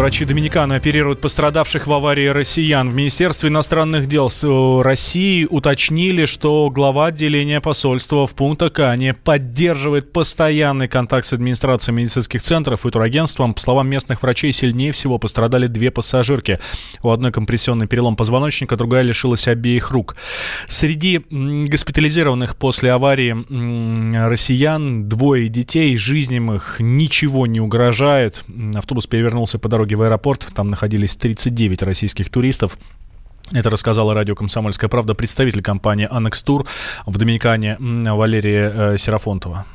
Врачи Доминиканы оперируют пострадавших в аварии россиян. В Министерстве иностранных дел э, России уточнили, что глава отделения посольства в Пунта-Кане поддерживает постоянный контакт с администрацией медицинских центров и турагентством. По словам местных врачей, сильнее всего пострадали две пассажирки. У одной компрессионный перелом позвоночника, другая лишилась обеих рук. Среди госпитализированных после аварии россиян двое детей, жизням их ничего не угрожает. Автобус перевернулся по дороге в аэропорт. Там находились 39 российских туристов. Это рассказала радио «Комсомольская правда» представитель компании «Анекс Тур» в Доминикане Валерия э, Серафонтова.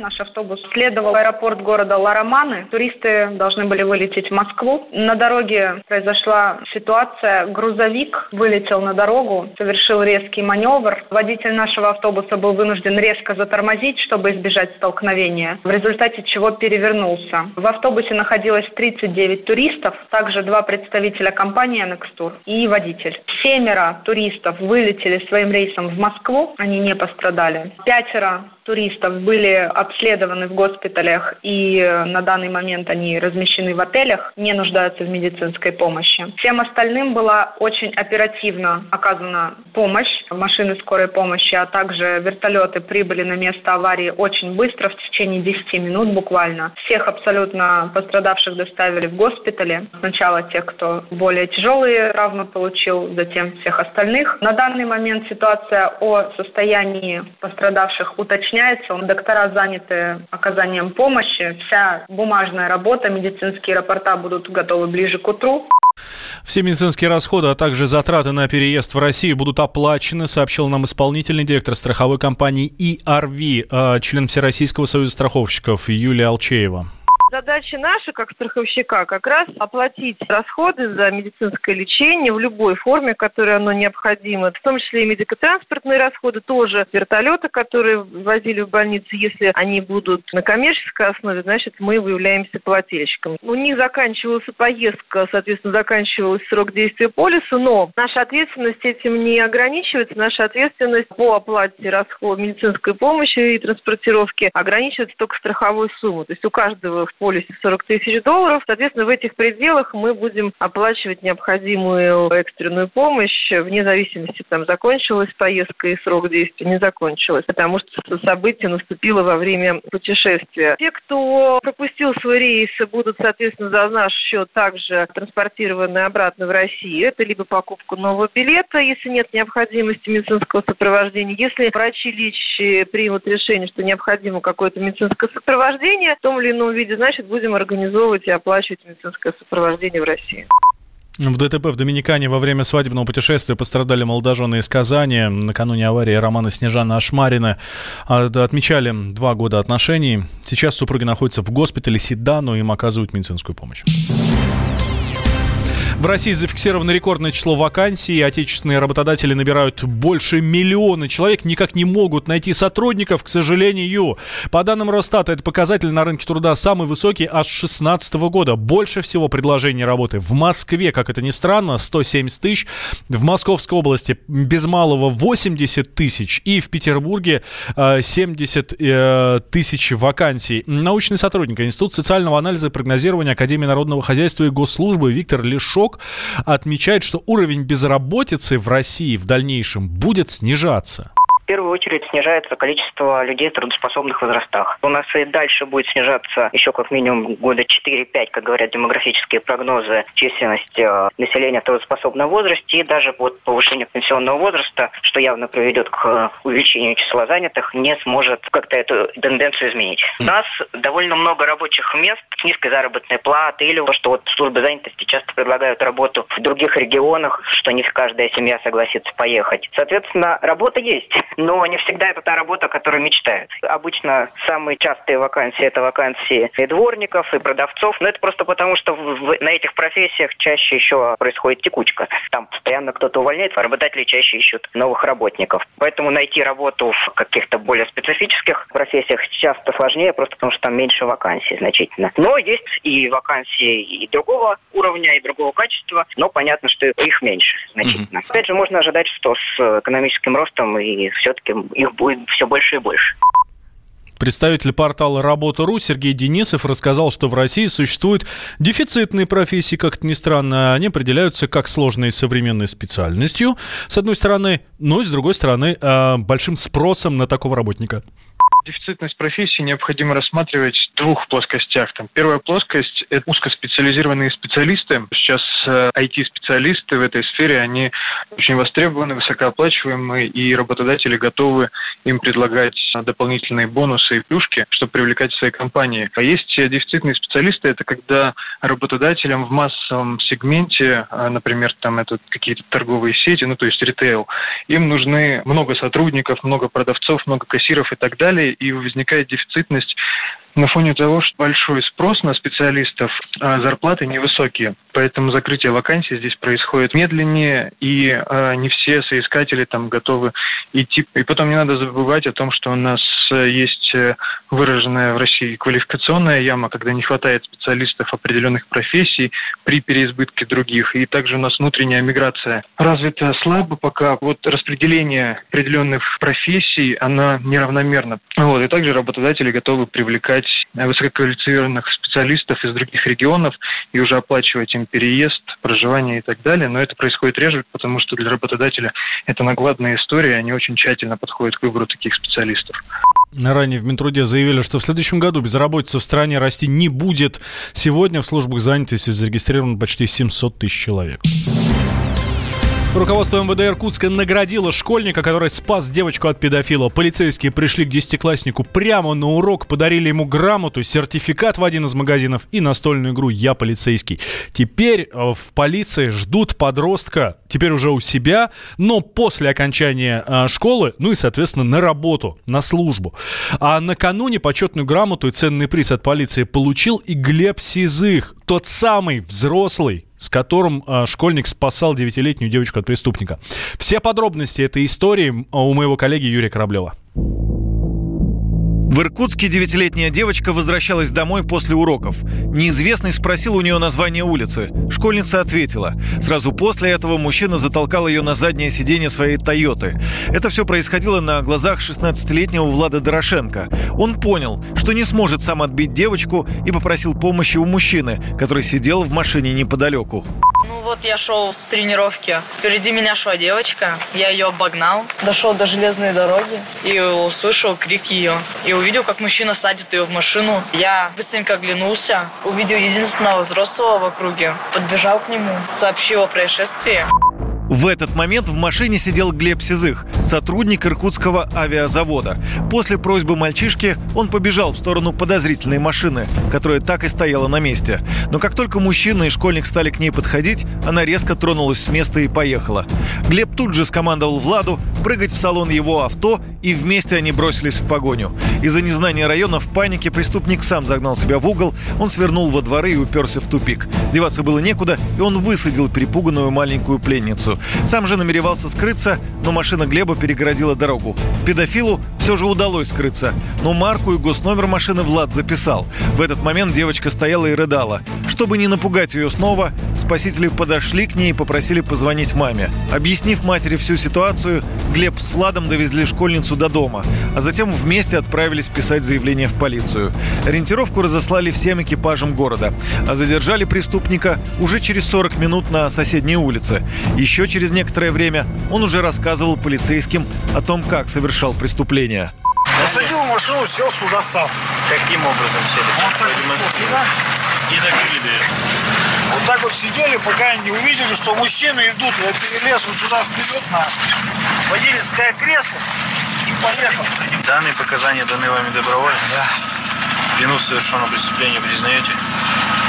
Наш автобус следовал в аэропорт города Лароманы. Туристы должны были вылететь в Москву. На дороге произошла ситуация. Грузовик вылетел на дорогу, совершил резкий маневр. Водитель нашего автобуса был вынужден резко затормозить, чтобы избежать столкновения, в результате чего перевернулся. В автобусе находилось 39 туристов, также два представителя компании «Анекстур» и водитель. Семеро туристов вылетели своим рейсом в Москву, они не пострадали. Пятеро туристов были обследованы в госпиталях и э, на данный момент они размещены в отелях, не нуждаются в медицинской помощи. Всем остальным была очень оперативно оказана помощь. Машины скорой помощи, а также вертолеты прибыли на место аварии очень быстро, в течение 10 минут буквально. Всех абсолютно пострадавших доставили в госпитали. Сначала тех, кто более тяжелые травмы получил, затем всех остальных. На данный момент ситуация о состоянии пострадавших уточняется уточняется. Доктора заняты оказанием помощи. Вся бумажная работа, медицинские рапорта будут готовы ближе к утру. Все медицинские расходы, а также затраты на переезд в Россию будут оплачены, сообщил нам исполнительный директор страховой компании ИРВ, а, член Всероссийского союза страховщиков Юлия Алчеева. Задача наша, как страховщика, как раз оплатить расходы за медицинское лечение в любой форме, которой оно необходимо, в том числе и медико-транспортные расходы, тоже вертолеты, которые возили в больницу, если они будут на коммерческой основе, значит, мы выявляемся плательщиком. У них заканчивалась поездка, соответственно, заканчивался срок действия полиса, но наша ответственность этим не ограничивается. Наша ответственность по оплате расходов медицинской помощи и транспортировки ограничивается только страховой суммой. То есть у каждого в полисе 40 тысяч долларов. Соответственно, в этих пределах мы будем оплачивать необходимую экстренную помощь вне зависимости, там, закончилась поездка и срок действия не закончилась, потому что событие наступило во время путешествия. Те, кто пропустил свой рейс, будут, соответственно, за наш счет также транспортированы обратно в Россию. Это либо покупка нового билета, если нет необходимости медицинского сопровождения. Если врачи лечащие примут решение, что необходимо какое-то медицинское сопровождение в том или ином виде, значит, значит, будем организовывать и оплачивать медицинское сопровождение в России. В ДТП в Доминикане во время свадебного путешествия пострадали молодожены из Казани. Накануне аварии Романа Снежана Ашмарина отмечали два года отношений. Сейчас супруги находятся в госпитале Седану, им оказывают медицинскую помощь. В России зафиксировано рекордное число вакансий. Отечественные работодатели набирают больше миллиона человек. Никак не могут найти сотрудников, к сожалению. По данным Росстата, это показатель на рынке труда самый высокий аж с 2016 года. Больше всего предложений работы в Москве, как это ни странно, 170 тысяч. В Московской области без малого 80 тысяч. И в Петербурге 70 э, э, тысяч вакансий. Научный сотрудник Институт социального анализа и прогнозирования Академии народного хозяйства и госслужбы Виктор Лешок Восток отмечает, что уровень безработицы в России в дальнейшем будет снижаться первую очередь снижается количество людей в трудоспособных возрастах. У нас и дальше будет снижаться еще как минимум года 4-5, как говорят демографические прогнозы, численность э, населения в трудоспособном возрасте и даже вот повышение пенсионного возраста, что явно приведет к увеличению числа занятых, не сможет как-то эту тенденцию изменить. У нас довольно много рабочих мест с низкой заработной платой или то, что вот службы занятости часто предлагают работу в других регионах, что не каждая семья согласится поехать. Соответственно, работа есть но не всегда это та работа, о которой мечтают. Обычно самые частые вакансии – это вакансии и дворников, и продавцов, но это просто потому, что в, на этих профессиях чаще еще происходит текучка. Там постоянно кто-то увольняет, а работодатели чаще ищут новых работников. Поэтому найти работу в каких-то более специфических профессиях часто сложнее, просто потому что там меньше вакансий значительно. Но есть и вакансии и другого уровня, и другого качества, но понятно, что их меньше значительно. Mm-hmm. Опять же, можно ожидать, что с экономическим ростом и все все-таки их будет все больше и больше. Представитель портала «Работа.ру» Сергей Денисов рассказал, что в России существуют дефицитные профессии, как это ни странно. Они определяются как сложной современной специальностью, с одной стороны, но и с другой стороны, э, большим спросом на такого работника. Дефицитность профессии необходимо рассматривать в двух плоскостях. Там первая плоскость – это узкоспециализированные специалисты. Сейчас IT-специалисты э, в этой сфере, они очень востребованы, высокооплачиваемые, и работодатели готовы им предлагать дополнительные бонусы и плюшки, чтобы привлекать в свои компании. А есть дефицитные специалисты – это когда работодателям в массовом сегменте, э, например, там это какие-то торговые сети, ну то есть ритейл, им нужны много сотрудников, много продавцов, много кассиров и так далее, и возникает дефицитность на фоне того, что большой спрос на специалистов, а зарплаты невысокие. Поэтому закрытие вакансий здесь происходит медленнее, и а, не все соискатели там готовы идти. И потом не надо забывать о том, что у нас э, есть э, выраженная в России квалификационная яма, когда не хватает специалистов определенных профессий при переизбытке других. И также у нас внутренняя миграция развита слабо пока. Вот распределение определенных профессий, она неравномерна. Вот. И также работодатели готовы привлекать набирать высококвалифицированных специалистов из других регионов и уже оплачивать им переезд, проживание и так далее. Но это происходит реже, потому что для работодателя это накладная история, они очень тщательно подходят к выбору таких специалистов. Ранее в Минтруде заявили, что в следующем году безработица в стране расти не будет. Сегодня в службах занятости зарегистрировано почти 700 тысяч человек. Руководство МВД Иркутска наградило школьника, который спас девочку от педофила. Полицейские пришли к десятикласснику прямо на урок, подарили ему грамоту, сертификат в один из магазинов и настольную игру «Я полицейский». Теперь э, в полиции ждут подростка, теперь уже у себя, но после окончания э, школы, ну и, соответственно, на работу, на службу. А накануне почетную грамоту и ценный приз от полиции получил и Глеб Сизых, тот самый взрослый, с которым э, школьник спасал девятилетнюю девочку от преступника. Все подробности этой истории у моего коллеги Юрия Кораблева. В Иркутске девятилетняя девочка возвращалась домой после уроков. Неизвестный спросил у нее название улицы. Школьница ответила. Сразу после этого мужчина затолкал ее на заднее сиденье своей «Тойоты». Это все происходило на глазах 16-летнего Влада Дорошенко. Он понял, что не сможет сам отбить девочку и попросил помощи у мужчины, который сидел в машине неподалеку. Ну вот я шел с тренировки. Впереди меня шла девочка. Я ее обогнал. Дошел до железной дороги и услышал крик ее. И увидел, как мужчина садит ее в машину. Я быстренько оглянулся. Увидел единственного взрослого в округе. Подбежал к нему. Сообщил о происшествии. В этот момент в машине сидел Глеб Сизых, сотрудник Иркутского авиазавода. После просьбы мальчишки он побежал в сторону подозрительной машины, которая так и стояла на месте. Но как только мужчина и школьник стали к ней подходить, она резко тронулась с места и поехала. Глеб тут же скомандовал Владу прыгать в салон его авто, и вместе они бросились в погоню. Из-за незнания района в панике преступник сам загнал себя в угол, он свернул во дворы и уперся в тупик. Деваться было некуда, и он высадил перепуганную маленькую пленницу. Сам же намеревался скрыться, но машина Глеба перегородила дорогу. Педофилу все же удалось скрыться, но марку и госномер машины Влад записал. В этот момент девочка стояла и рыдала. Чтобы не напугать ее снова, спасители подошли к ней и попросили позвонить маме. Объяснив матери всю ситуацию, Глеб с Владом довезли школьницу до дома, а затем вместе отправились писать заявление в полицию. Ориентировку разослали всем экипажам города, а задержали преступника уже через 40 минут на соседней улице. Еще через некоторое время он уже рассказывал полицейским о том, как совершал преступление. Посадил в машину, сел сюда сам. Каким образом сели? Вот так. И закрыли дверь. Вот так вот сидели, пока не увидели, что мужчины идут. Я перелез вот сюда вперед на водительское кресло и поехал. Данные показания даны вами добровольно? Да. Вину совершенного преступления признаете?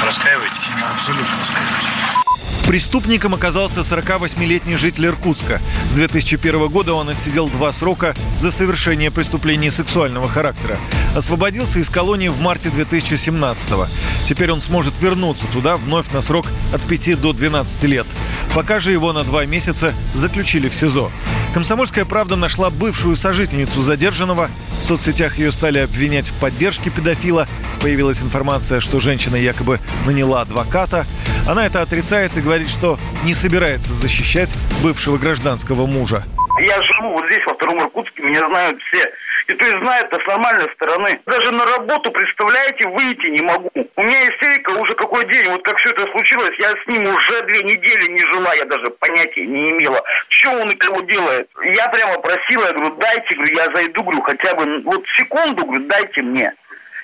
Раскаиваетесь? Абсолютно раскаиваюсь. Преступником оказался 48-летний житель Иркутска. С 2001 года он отсидел два срока за совершение преступлений сексуального характера. Освободился из колонии в марте 2017 -го. Теперь он сможет вернуться туда вновь на срок от 5 до 12 лет. Пока же его на два месяца заключили в СИЗО. Комсомольская правда нашла бывшую сожительницу задержанного. В соцсетях ее стали обвинять в поддержке педофила. Появилась информация, что женщина якобы наняла адвоката. Она это отрицает и говорит, что не собирается защищать бывшего гражданского мужа. Я живу вот здесь, во втором Иркутске, меня знают все. И то есть знает это с нормальной стороны. Даже на работу, представляете, выйти не могу. У меня истерика уже какой день. Вот как все это случилось, я с ним уже две недели не жила. Я даже понятия не имела, что он и кого делает. Я прямо просила, я говорю, дайте, говорю, я зайду, говорю, хотя бы вот секунду, говорю, дайте мне.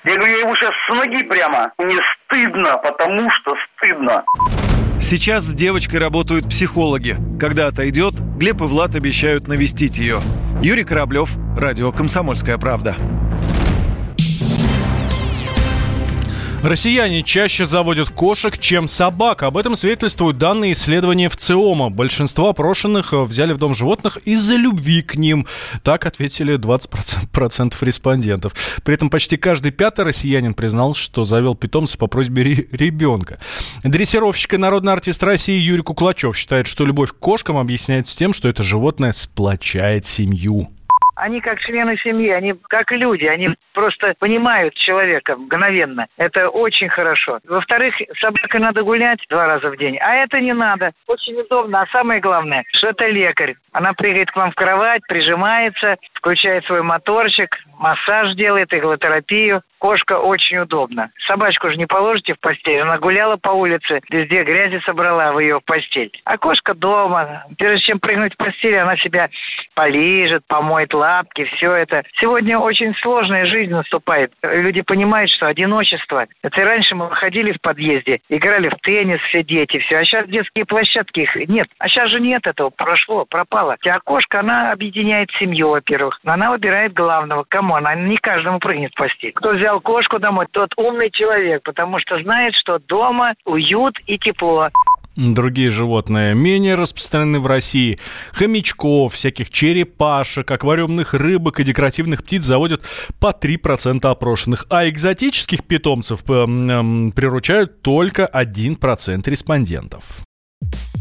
Я говорю, я его сейчас с ноги прямо. Мне стыдно, потому что стыдно. Сейчас с девочкой работают психологи. Когда отойдет, Глеб и Влад обещают навестить ее. Юрий Кораблев, Радио «Комсомольская правда». Россияне чаще заводят кошек, чем собак. Об этом свидетельствуют данные исследования в ЦИОМа. Большинство опрошенных э, взяли в дом животных из-за любви к ним. Так ответили 20% респондентов. При этом почти каждый пятый россиянин признал, что завел питомца по просьбе ребенка. Дрессировщик и народный артист России Юрий Куклачев считает, что любовь к кошкам объясняется тем, что это животное сплочает семью они как члены семьи, они как люди, они просто понимают человека мгновенно. Это очень хорошо. Во-вторых, собакой надо гулять два раза в день, а это не надо. Очень удобно. А самое главное, что это лекарь. Она прыгает к вам в кровать, прижимается, включает свой моторчик, массаж делает, иглотерапию. Кошка очень удобна. Собачку же не положите в постель. Она гуляла по улице, везде грязи собрала, вы ее в постель. А кошка дома. Прежде чем прыгнуть в постель, она себя полижет, помоет лапки, все это. Сегодня очень сложная жизнь наступает. Люди понимают, что одиночество. Это и раньше мы выходили в подъезде, играли в теннис все дети, все. А сейчас детские площадки их нет. А сейчас же нет этого. Прошло, пропало. А кошка, она объединяет семью, во-первых. Она выбирает главного. Кому? Она не каждому прыгнет в постель. Кто взял кошку домой, тот умный человек, потому что знает, что дома уют и тепло. Другие животные менее распространены в России. Хомячков, всяких черепашек, аквариумных рыбок и декоративных птиц заводят по 3% опрошенных, а экзотических питомцев приручают только 1% респондентов